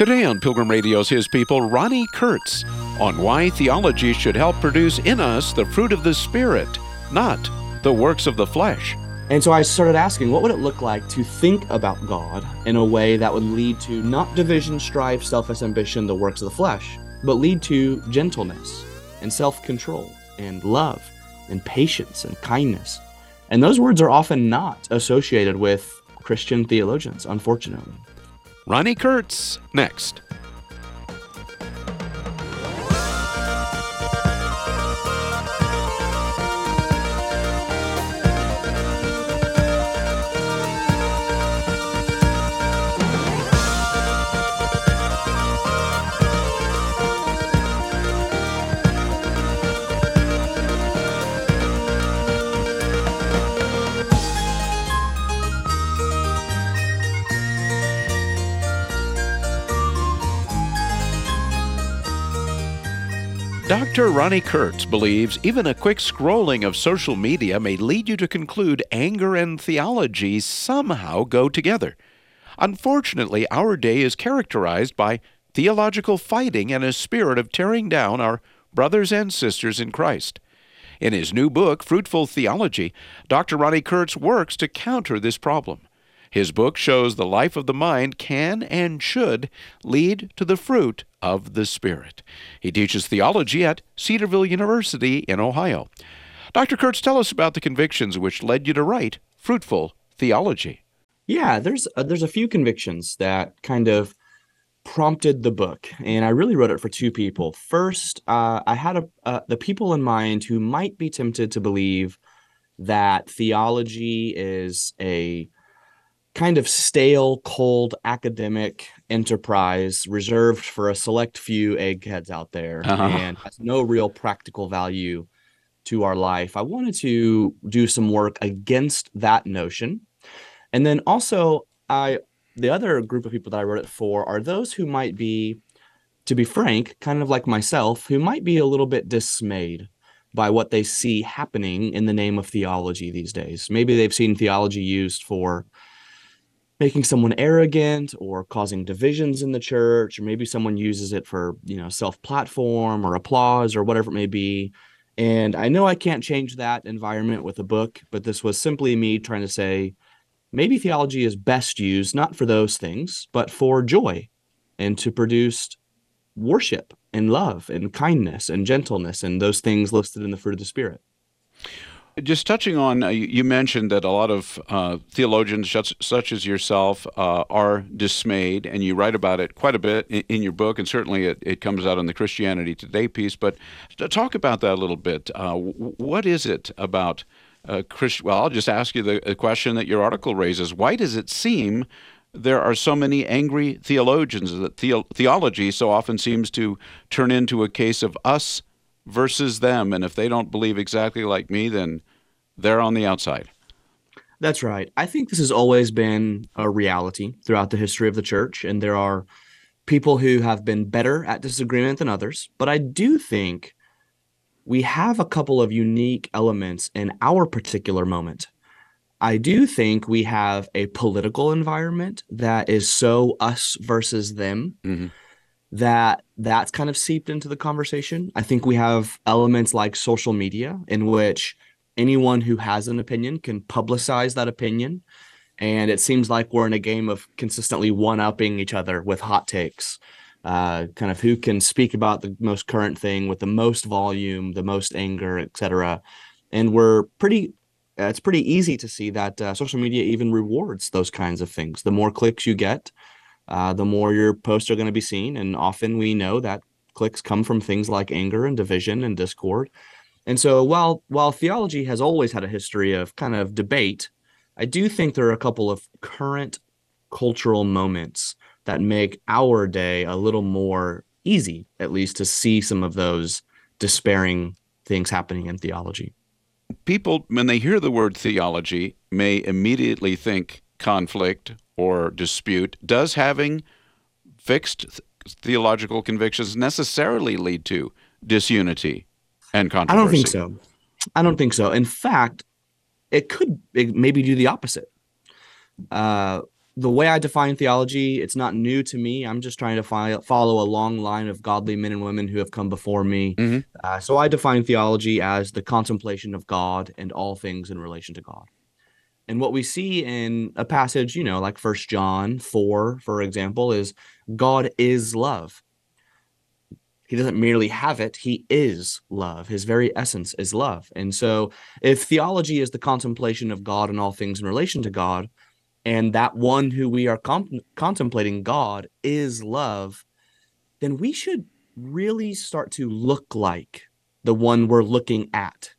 Today on Pilgrim Radio's His People, Ronni Kurtz on why theology should help produce in us the fruit of the Spirit, not the works of the flesh. And so I started asking, what would it look like to think about God in a way that would lead to not division, strife, selfish ambition, the works of the flesh, but lead to gentleness and self control and love and patience and kindness? And those words are often not associated with Christian theologians, unfortunately. Ronni Kurtz, next. Dr. Ronni Kurtz believes even a quick scrolling of social media may lead you to conclude anger and theology somehow go together. Unfortunately, our day is characterized by theological fighting and a spirit of tearing down our brothers and sisters in Christ. In his new book, Fruitful Theology, Dr. Ronni Kurtz works to counter this problem. His book shows the life of the mind can and should lead to the fruit of the Spirit. He teaches theology at Cedarville University in Ohio. Dr. Kurtz, tell us about the convictions which led you to write Fruitful Theology. Yeah, there's a, there's a few convictions that kind of prompted the book, and I really wrote it for two people. First, uh, I had a, uh, the people in mind who might be tempted to believe that theology is a kind of stale, cold academic enterprise reserved for a select few eggheads out there uh-huh. and has no real practical value to our life. I wanted to do some work against that notion. And then also I the other group of people that I wrote it for are those who might be to be frank, kind of like myself, who might be a little bit dismayed by what they see happening in the name of theology these days. Maybe they've seen theology used for making someone arrogant or causing divisions in the church or maybe someone uses it for you know self platform or applause or whatever it may be. And i know i can't change that environment with a book but this was simply me trying to say maybe theology is best used not for those things but for joy and to produce worship and love and kindness and gentleness and those things listed in the fruit of the spirit just touching on, uh, you mentioned that a lot of uh, theologians, such, as yourself, uh, are dismayed, and you write about it quite a bit in, in your book, and certainly it, it, comes out in the Christianity Today piece. But talk about that a little bit. Uh, what is it about uh, Christ? Well, I'll just ask you the, the question that your article raises. Why does it seem there are so many angry theologians that the- theology so often seems to turn into a case of us versus them. And if they don't believe exactly like me, then they're on the outside. That's right. I think this has always been a reality throughout the history of the church. And there are people who have been better at disagreement than others. But I do think we have a couple of unique elements in our particular moment. I do think we have a political environment that is so us versus them. Mm-hmm that that's kind of seeped into the conversation. I think we have elements like social media in which anyone who has an opinion can publicize that opinion. And it seems like we're in a game of consistently one upping each other with hot takes. Uh, kind of who can speak about the most current thing with the most volume, the most anger, etc. And we're pretty. It's pretty easy to see that uh, social media even rewards those kinds of things. The more clicks you get, uh, the more your posts are going to be seen. And often we know that clicks come from things like anger and division and discord. And so while while theology has always had a history of kind of debate, I do think there are a couple of current cultural moments that make our day a little more easy, at least to see some of those despairing things happening in theology. People, when they hear the word theology, may immediately think conflict or dispute, does having fixed theological convictions necessarily lead to disunity and controversy? I don't think so. I don't think so. In fact, it could it maybe do the opposite. Uh, the way I define theology, it's not new to me. I'm just trying to fi- follow a long line of godly men and women who have come before me. Mm-hmm. Uh, so I define theology as the contemplation of God and all things in relation to God. And what we see in a passage, you know, like First John 4, for example, is God is love. He doesn't merely have it, he is love. His very essence is love. And so, if theology is the contemplation of God and all things in relation to God, and that one who we are contemplating, God, is love, then we should really start to look like the one we're looking at.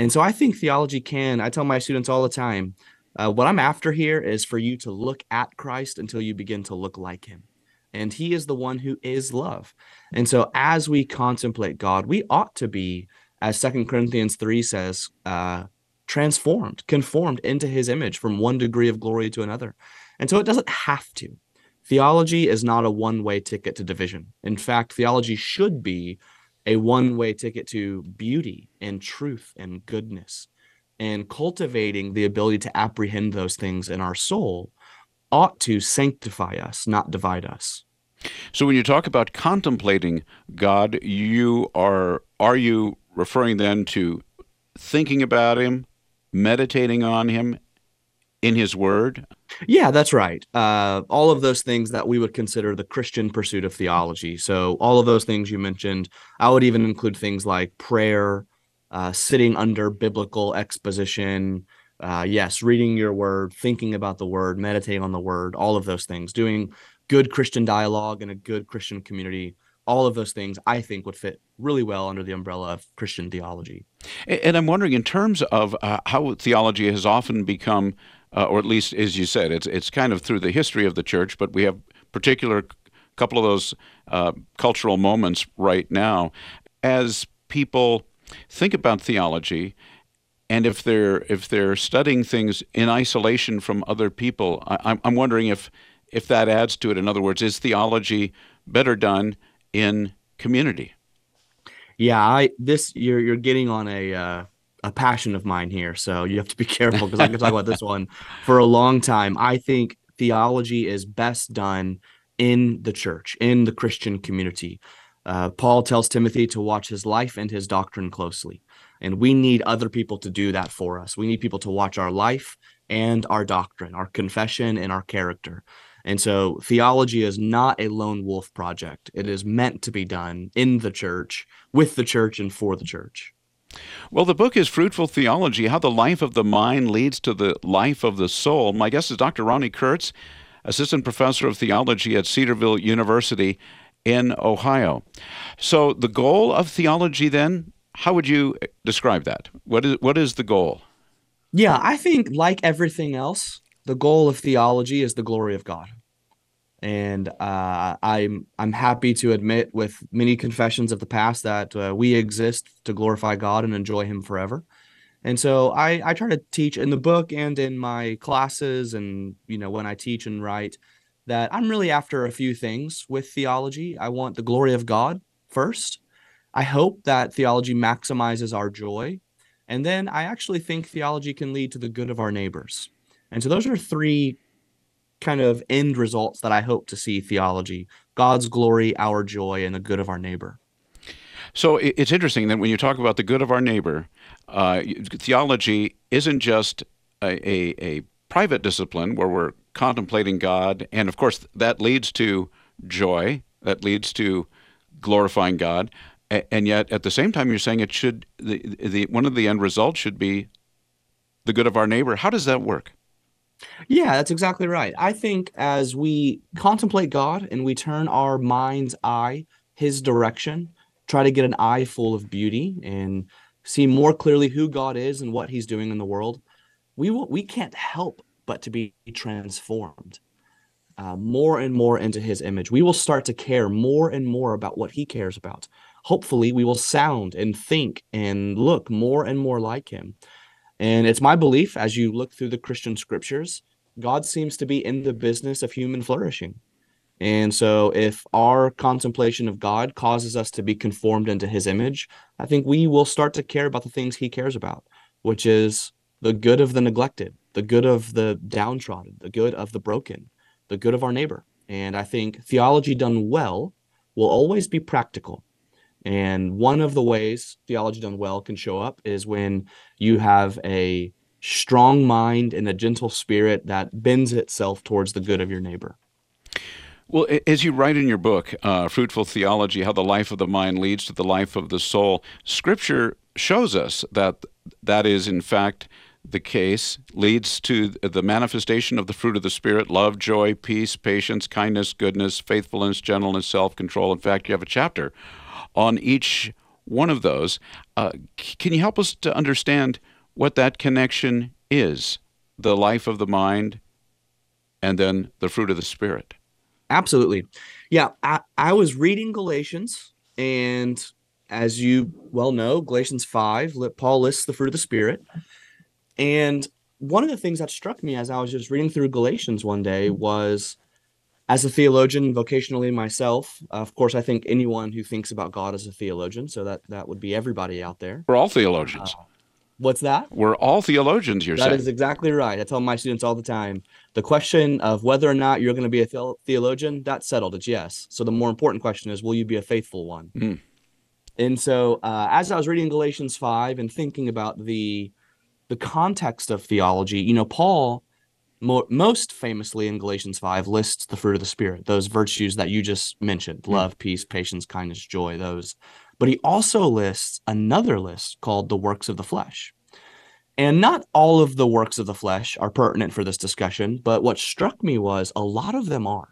And so I think theology can, I tell my students all the time, uh, what I'm after here is for you to look at Christ until you begin to look like him and he is the one who is love. And so as we contemplate God, we ought to be, as Second Corinthians 3 says, uh, transformed, conformed into his image from one degree of glory to another. And so it doesn't have to. Theology is not a one way ticket to division. In fact, theology should be a one way ticket to beauty and truth and goodness. And cultivating the ability to apprehend those things in our soul ought to sanctify us, not divide us. So when you talk about contemplating God, you are are you referring then to thinking about him, meditating on him in his word? Yeah, that's right. Uh, all of those things that we would consider the Christian pursuit of theology. So all of those things you mentioned, I would even include things like prayer, uh, sitting under biblical exposition, uh, yes, reading your word, thinking about the word, meditating on the word, all of those things, doing good Christian dialogue in a good Christian community, all of those things I think would fit really well under the umbrella of Christian theology. And I'm wondering, in terms of uh, how theology has often become, uh, or at least as you said, it's it's kind of through the history of the church, but we have particular couple of those uh, cultural moments right now as people think about theology and if they're if they're studying things in isolation from other people, I, I'm wondering if if that adds to it. In other words, is theology better done in community? Yeah, I this you're you're getting on a uh, a passion of mine here, so you have to be careful because I can talk about this one for a long time. I think theology is best done in the church, in the Christian community. Uh, Paul tells Timothy to watch his life and his doctrine closely. And we need other people to do that for us. We need people to watch our life and our doctrine, our confession and our character. And so theology is not a lone wolf project. It is meant to be done in the church, with the church, and for the church. Well, the book is Fruitful Theology How the Life of the Mind Leads to the Life of the Soul. My guest is Dr. Ronni Kurtz, Assistant Professor of Theology at Cedarville University in Ohio. So, the goal of theology then how would you describe that? What is what is the goal? Yeah, I think like everything else, the goal of theology is the glory of God. And uh, I'm I'm happy to admit, with many confessions of the past, that uh, we exist to glorify God and enjoy Him forever. And so I I try to teach in the book and in my classes, and you know when I teach and write, that I'm really after a few things with theology. I want the glory of God first. I hope that theology maximizes our joy. And then I actually think theology can lead to the good of our neighbors. And so those are three kind of end results that I hope to see theology God's glory, our joy, and the good of our neighbor. So it's interesting that when you talk about the good of our neighbor, uh, theology isn't just a, a, a private discipline where we're contemplating God. And of course, that leads to joy, that leads to glorifying God and yet at the same time you're saying it should the, the one of the end results should be the good of our neighbor how does that work yeah that's exactly right i think as we contemplate god and we turn our mind's eye his direction try to get an eye full of beauty and see more clearly who god is and what he's doing in the world we will we can't help but to be transformed uh, more and more into his image we will start to care more and more about what he cares about hopefully we will sound and think and look more and more like him. And it's my belief as you look through the Christian scriptures, God seems to be in the business of human flourishing. And so, if our contemplation of God causes us to be conformed into his image, I think we will start to care about the things he cares about, which is the good of the neglected, the good of the downtrodden, the good of the broken. the good of our neighbor. And I think theology done well will always be practical. And one of the ways theology done well can show up is when you have a strong mind and a gentle spirit that bends itself towards the good of your neighbor. Well, as you write in your book, uh, Fruitful Theology How the Life of the Mind Leads to the Life of the Soul, Scripture shows us that that is, in fact, the case, leads to the manifestation of the fruit of the Spirit love, joy, peace, patience, kindness, goodness, faithfulness, gentleness, self control. In fact, you have a chapter on each one of those. Uh, can you help us to understand what that connection is the life of the mind and then the fruit of the Spirit? Absolutely. Yeah, I, I was reading Galatians, and as you well know, Galatians 5, Paul lists the fruit of the Spirit. And one of the things that struck me as I was just reading through Galatians one day was as a theologian vocationally myself, of course, I think anyone who thinks about God as a theologian, so that that would be everybody out there. We're all theologians. Uh, what's that? We're all theologians, you're that saying. That is exactly right. I tell my students all the time the question of whether or not you're going to be a the- theologian, that's settled. It's yes. So the more important question is, will you be a faithful one? Mm. And so uh, as I was reading Galatians 5 and thinking about the the context of theology, you know, Paul most famously in Galatians 5 lists the fruit of the spirit, those virtues that you just mentioned, mm. love, peace, patience, kindness, joy, those. But he also lists another list called the works of the flesh. And not all of the works of the flesh are pertinent for this discussion, but what struck me was a lot of them are.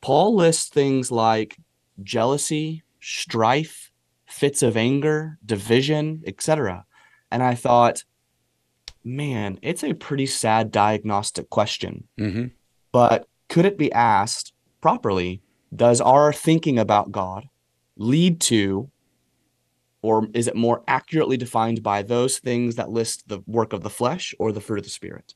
Paul lists things like jealousy, strife, fits of anger, division, etc. And I thought, man, it's a pretty sad diagnostic question. Mm-hmm. But could it be asked properly? Does our thinking about God lead to, or is it more accurately defined by those things that list the work of the flesh or the fruit of the Spirit?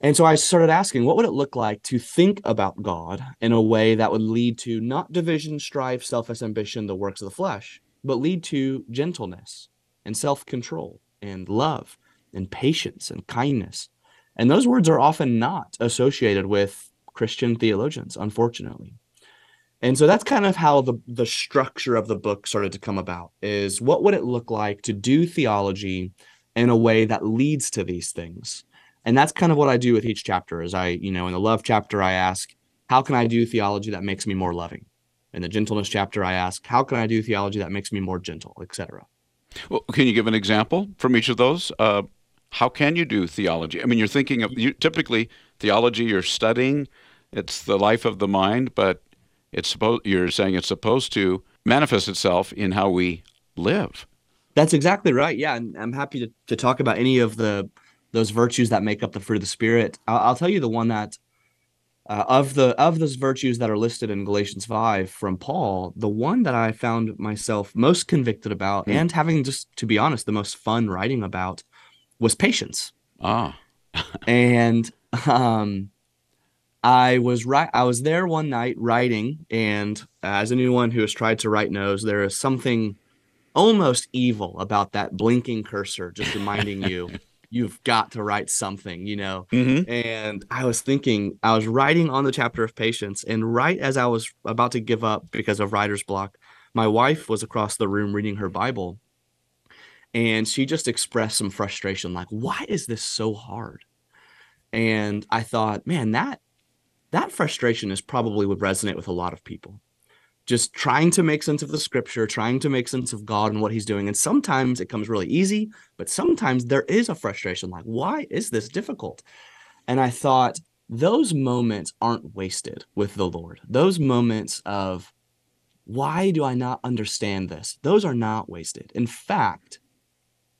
And so I started asking, what would it look like to think about God in a way that would lead to not division, strife, selfish ambition, the works of the flesh, but lead to gentleness and self control and love and patience and kindness. And those words are often not associated with Christian theologians, unfortunately. And so that's kind of how the, the structure of the book started to come about is what would it look like to do theology in a way that leads to these things? And that's kind of what I do with each chapter is I, you know, in the love chapter, I ask, how can I do theology that makes me more loving? In the gentleness chapter, I ask, how can I do theology that makes me more gentle, etc. Well, can you give an example from each of those? Uh, how can you do theology? I mean, you're thinking of you, typically theology. You're studying; it's the life of the mind, but it's supposed. You're saying it's supposed to manifest itself in how we live. That's exactly right. Yeah, and I'm happy to, to talk about any of the those virtues that make up the fruit of the spirit. I'll, I'll tell you the one that uh, of the of those virtues that are listed in Galatians five from Paul, the one that I found myself most convicted about, mm. and having just to be honest, the most fun writing about was patience. Ah. and um I was right I was there one night writing and as anyone who has tried to write knows there is something almost evil about that blinking cursor just reminding you you've got to write something, you know. Mm-hmm. And I was thinking, I was writing on the chapter of patience, and right as I was about to give up because of writer's block, my wife was across the room reading her Bible, and she just expressed some frustration like why is this so hard? And i thought man that that frustration is probably would resonate with a lot of people. Just trying to make sense of the scripture trying to make sense of god and what he's doing and sometimes it comes really easy but sometimes there is a frustration like why is this difficult? And i thought those moments aren't wasted with the lord. Those moments of why do i not understand this? Those are not wasted. In fact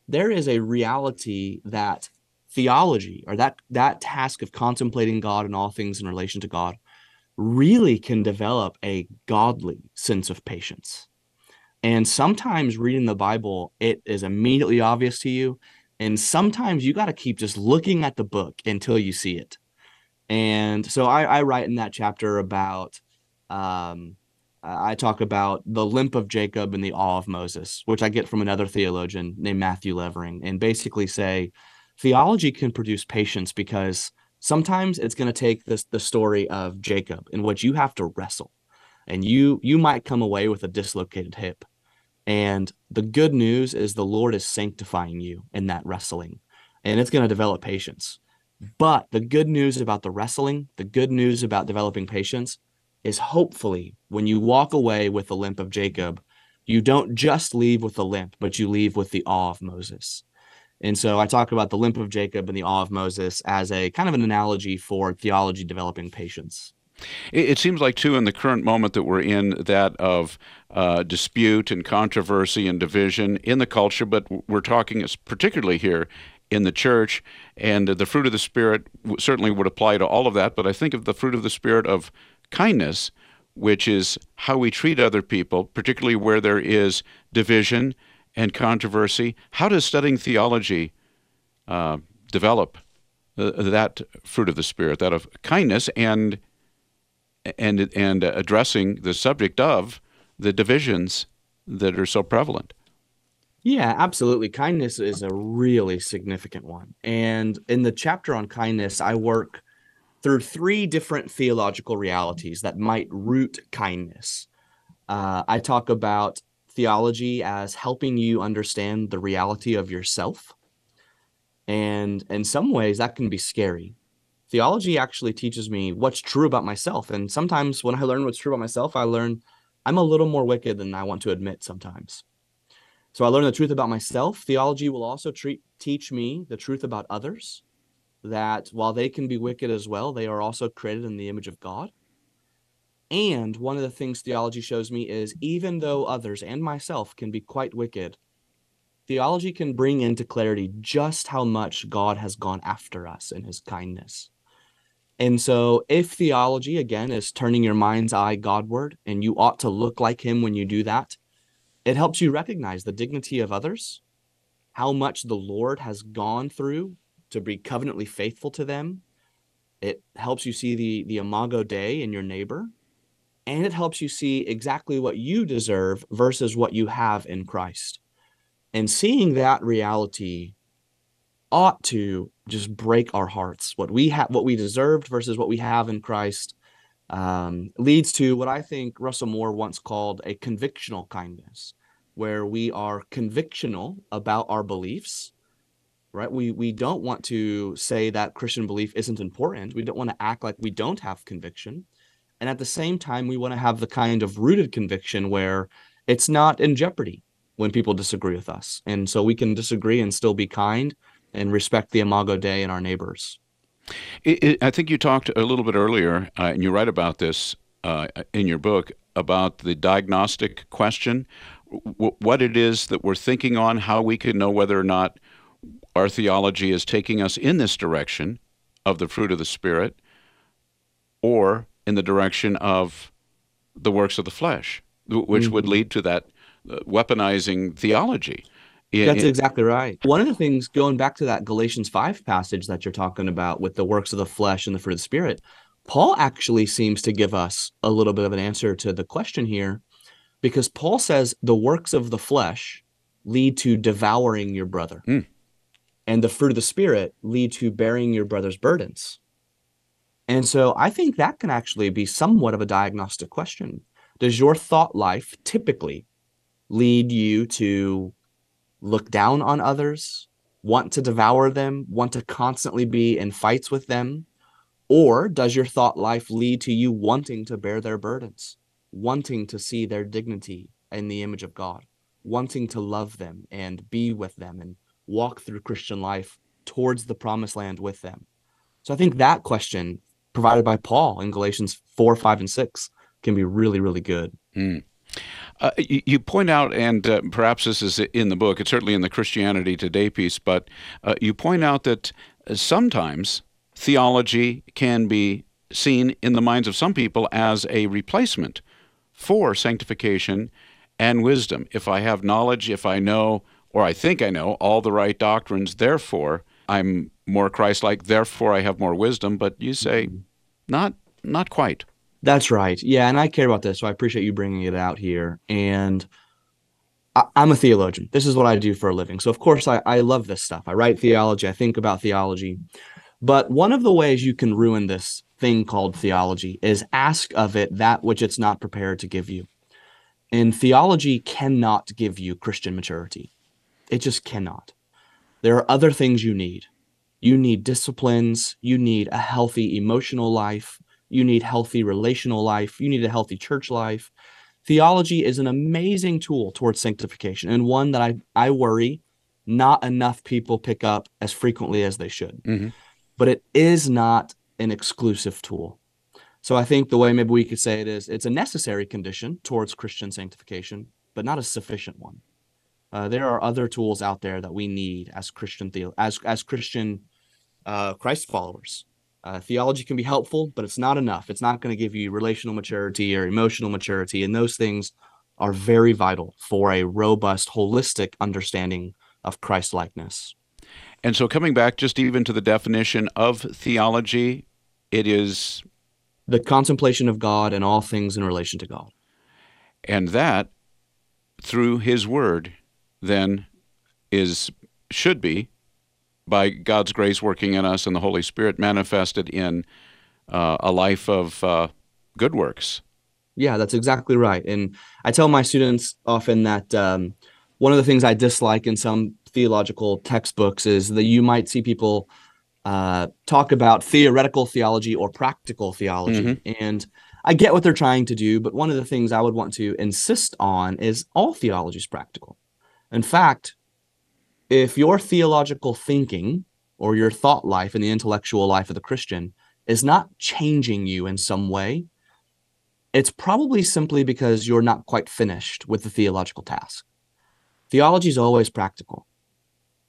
there is a reality that theology or that that task of contemplating God and all things in relation to God really can develop a godly sense of patience. And sometimes reading the Bible, it is immediately obvious to you. And sometimes you got to keep just looking at the book until you see it. And so I, I write in that chapter about um, Uh, I talk about the limp of Jacob and the awe of Moses, which I get from another theologian named Matthew Levering, and basically say theology can produce patience because Sometimes it's going to take this the story of Jacob in which you have to wrestle and you you might come away with a dislocated hip. And the good news is the Lord is sanctifying you in that wrestling and it's going to develop patience. But the good news about the wrestling, the good news about developing patience is hopefully when you walk away with the limp of Jacob, you don't just leave with the limp, but you leave with the awe of Moses. And so I talk about the limp of Jacob and the awe of Moses as a kind of an analogy for theology developing patience. It, seems like, too, in the current moment that we're in, that of uh, dispute and controversy and division in the culture, but we're talking particularly here in the church. And the fruit of the Spirit certainly would apply to all of that. But I think of the fruit of the Spirit of kindness, which is how we treat other people, particularly where there is division and controversy. How does studying theology uh, develop uh, that fruit of the Spirit, that of kindness and and and addressing the subject of the divisions that are so prevalent? Yeah, absolutely. Kindness is a really significant one. And in the chapter on kindness, I work through three different theological realities that might root kindness. Uh, I talk about theology as helping you understand the reality of yourself. And in some ways, that can be scary. Theology actually teaches me what's true about myself. And sometimes when I learn what's true about myself, I learn I'm a little more wicked than I want to admit sometimes. So I learn the truth about myself. Theology will also treat, teach me the truth about others, that while they can be wicked as well, they are also created in the image of God. And one of the things theology shows me is even though others and myself can be quite wicked, theology can bring into clarity just how much God has gone after us in his kindness. And so, if theology, again, is turning your mind's eye Godward, and you ought to look like him when you do that, it helps you recognize the dignity of others, how much the Lord has gone through to be covenantly faithful to them. It helps you see the, the imago Dei in your neighbor, and it helps you see exactly what you deserve versus what you have in Christ. And seeing that reality ought to just break our hearts. What we have, what we deserved versus what we have in Christ um, leads to what I think Russell Moore once called a convictional kindness, where we are convictional about our beliefs. Right? We we don't want to say that Christian belief isn't important. We don't want to act like we don't have conviction, and at the same time, we want to have the kind of rooted conviction where it's not in jeopardy when people disagree with us, and so we can disagree and still be kind and respect the imago Dei in our neighbors. It, it, I think you talked a little bit earlier, uh, and you write about this uh, in your book about the diagnostic question, w- what it is that we're thinking on, how we can know whether or not our theology is taking us in this direction of the fruit of the Spirit or in the direction of the works of the flesh, which mm-hmm. would lead to that uh, weaponizing theology. That's exactly right. One of the things going back to that Galatians 5 passage that you're talking about with the works of the flesh and the fruit of the spirit, Paul actually seems to give us a little bit of an answer to the question here because Paul says the works of the flesh lead to devouring your brother. Mm. And the fruit of the spirit lead to bearing your brother's burdens. And so I think that can actually be somewhat of a diagnostic question. Does your thought life typically lead you to look down on others, want to devour them, want to constantly be in fights with them? Or does your thought life lead to you wanting to bear their burdens, wanting to see their dignity in the image of God, wanting to love them and be with them and walk through Christian life towards the promised land with them? So I think that question provided by Paul in Galatians 4, 5, and 6 can be really, really good. Mm. Uh, you, you, point out, and uh, perhaps this is in the book, it's certainly in the Christianity Today piece, but uh, you point out that sometimes theology can be seen in the minds of some people as a replacement for sanctification and wisdom. If I have knowledge, if I know, or I think I know, all the right doctrines, therefore I'm more Christ like, therefore I have more wisdom, but you say, mm-hmm. not, not quite. That's right. Yeah, and I care about this, so I appreciate you bringing it out here. And I, am a theologian. This is what I do for a living. So of course I, I love this stuff. I write theology. I think about theology. But one of the ways you can ruin this thing called theology is ask of it that which it's not prepared to give you. And theology cannot give you Christian maturity. It just cannot. There are other things you need. You need disciplines, you need a healthy emotional life, you need healthy relational life, you need a healthy church life. Theology is an amazing tool towards sanctification and one that I, I worry not enough people pick up as frequently as they should. Mm-hmm. But it is not an exclusive tool. So I think the way maybe we could say it is it's a necessary condition towards Christian sanctification, but not a sufficient one. Uh, there are other tools out there that we need as Christian the- as as Christian uh, Christ followers. Uh, theology can be helpful, but it's not enough. It's not going to give you relational maturity or emotional maturity, and those things are very vital for a robust, holistic understanding of Christ likeness. And so, coming back just even to the definition of theology, it is the contemplation of God and all things in relation to God. And that, through His Word, then is should be by God's grace working in us and the Holy Spirit manifested in uh, a life of uh, good works. Yeah, that's exactly right. And I tell my students often that um, one of the things I dislike in some theological textbooks is that you might see people uh, talk about theoretical theology or practical theology. Mm-hmm. And I get what they're trying to do, but one of the things I would want to insist on is all theology is practical. In fact, if your theological thinking or your thought life and the intellectual life of the Christian is not changing you in some way, it's probably simply because you're not quite finished with the theological task. Theology is always practical.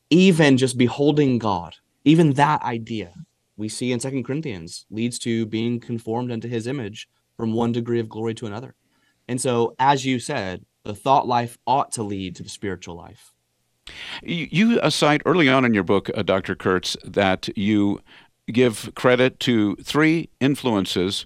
Even just beholding God, even that idea we see in Second Corinthians leads to being conformed into his image from one degree of glory to another. And so, as you said, the thought life ought to lead to the spiritual life. You, cite early on in your book, uh, Dr. Kurtz, that you give credit to three influences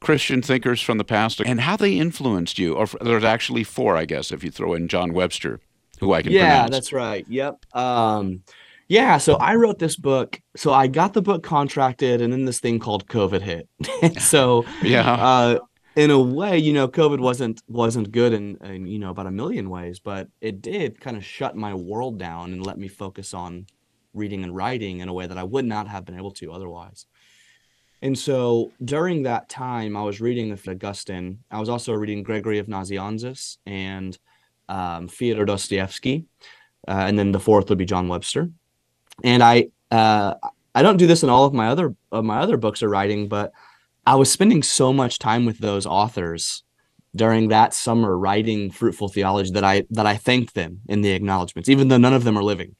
Christian thinkers from the past and how they influenced you. Or there's actually four, I guess, if you throw in John Webster, who I can yeah, pronounce. that's right. Yep. Um, yeah, so I wrote this book. So I got the book contracted, and then this thing called COVID hit. so yeah, uh, in a way, you know, COVID wasn't wasn't good in, in you know about a million ways, but it did kind of shut my world down and let me focus on reading and writing in a way that I would not have been able to otherwise. And so during that time, I was reading Augustine. I was also reading Gregory of Nazianzus and um, Fyodor Dostoevsky, uh, and then the fourth would be John Webster. And I uh, I don't do this in all of my other of my other books or writing, but I was spending so much time with those authors during that summer writing fruitful theology that I that I thanked them in the acknowledgments, even though none of them are living.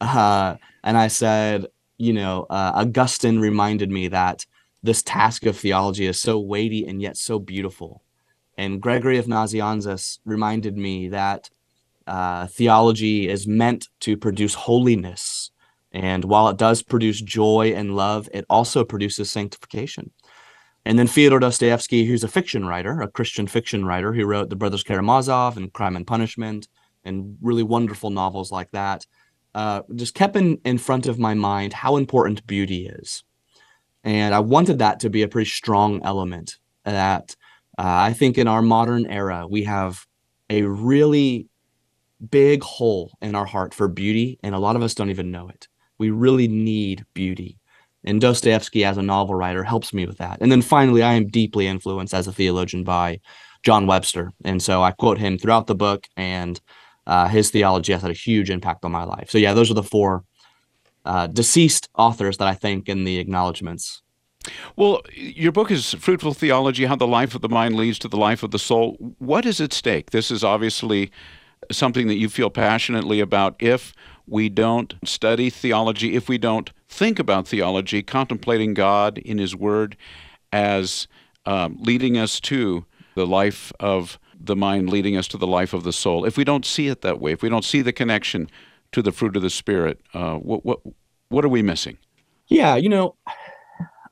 Uh, and I said, you know, uh, Augustine reminded me that this task of theology is so weighty and yet so beautiful. And Gregory of Nazianzus reminded me that uh, theology is meant to produce holiness. And while it does produce joy and love, it also produces sanctification. And then Fyodor Dostoevsky, who's a fiction writer, a Christian fiction writer, who wrote The Brothers Karamazov and Crime and Punishment and really wonderful novels like that, uh, just kept in, in front of my mind how important beauty is. And I wanted that to be a pretty strong element that uh, I think in our modern era, we have a really big hole in our heart for beauty, and a lot of us don't even know it. We really need beauty. And Dostoevsky, as a novel writer, helps me with that. And then finally, I am deeply influenced as a theologian by John Webster. And so I quote him throughout the book, and uh, his theology has had a huge impact on my life. So, yeah, those are the four uh, deceased authors that I think in the acknowledgments. Well, your book is Fruitful Theology How the Life of the Mind Leads to the Life of the Soul. What is at stake? This is obviously something that you feel passionately about. If we don't study theology, if we don't think about theology, contemplating God in His Word as um, leading us to the life of the mind, leading us to the life of the soul, if we don't see it that way, if we don't see the connection to the fruit of the Spirit, uh, what what what are we missing? Yeah, you know,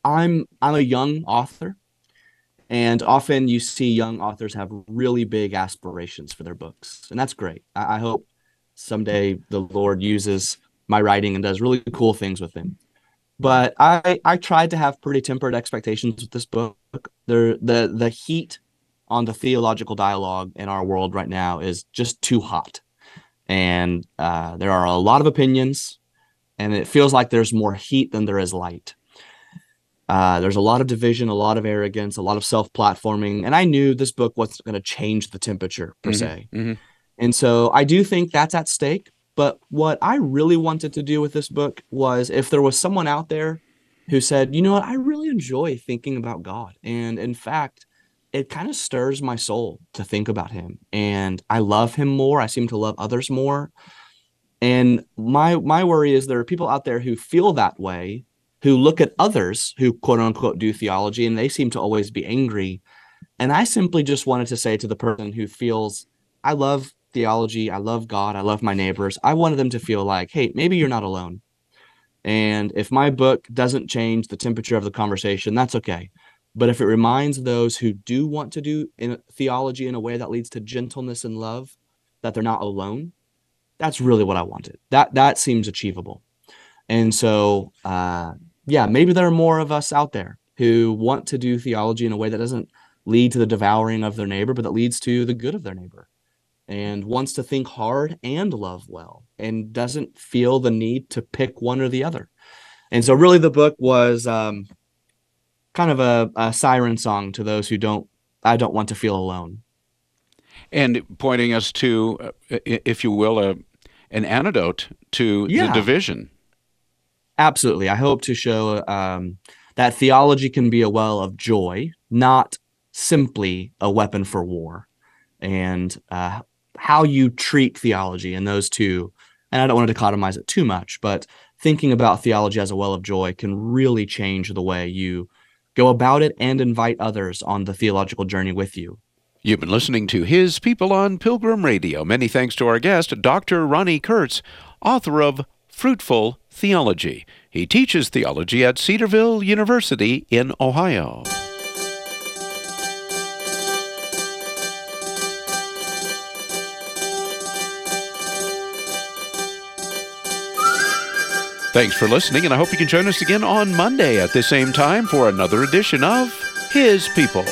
I'm I'm a young author, and often you see young authors have really big aspirations for their books, and that's great. I, I hope someday the Lord uses my writing and does really cool things with them. But I I tried to have pretty tempered expectations with this book. There the the heat on the theological dialogue in our world right now is just too hot, and uh, there are a lot of opinions, and it feels like there's more heat than there is light. Uh, there's a lot of division, a lot of arrogance, a lot of self platforming. And I knew this book wasn't going to change the temperature per mm-hmm, se. Mm-hmm. And so I do think that's at stake. But what I really wanted to do with this book was if there was someone out there who said, you know what, I really enjoy thinking about God. And in fact, it kind of stirs my soul to think about him. And I love him more. I seem to love others more. And my my worry is there are people out there who feel that way who look at others who quote unquote do theology and they seem to always be angry. And I simply just wanted to say to the person who feels, I love theology, I love God, I love my neighbors, I wanted them to feel like, hey, maybe you're not alone. And if my book doesn't change the temperature of the conversation, that's okay. But if it reminds those who do want to do in theology in a way that leads to gentleness and love, that they're not alone, that's really what I wanted. That that seems achievable. And so uh, yeah, maybe there are more of us out there who want to do theology in a way that doesn't lead to the devouring of their neighbor, but that leads to the good of their neighbor and wants to think hard and love well and doesn't feel the need to pick one or the other. And so, really, the book was um, kind of a, a siren song to those who don't, I don't want to feel alone. And pointing us to, uh, if you will, a, an antidote to yeah. the division. Absolutely. I hope to show um, that theology can be a well of joy, not simply a weapon for war. And uh, how you treat theology and those two, and I don't want to dichotomize it too much, but thinking about theology as a well of joy can really change the way you go about it and invite others on the theological journey with you. You've been listening to His People on Pilgrim Radio. Many thanks to our guest, Dr. Ronni Kurtz, author of Fruitful Theology. He teaches theology at Cedarville University in Ohio. Thanks for listening, and I hope you can join us again on Monday at the same time for another edition of His People.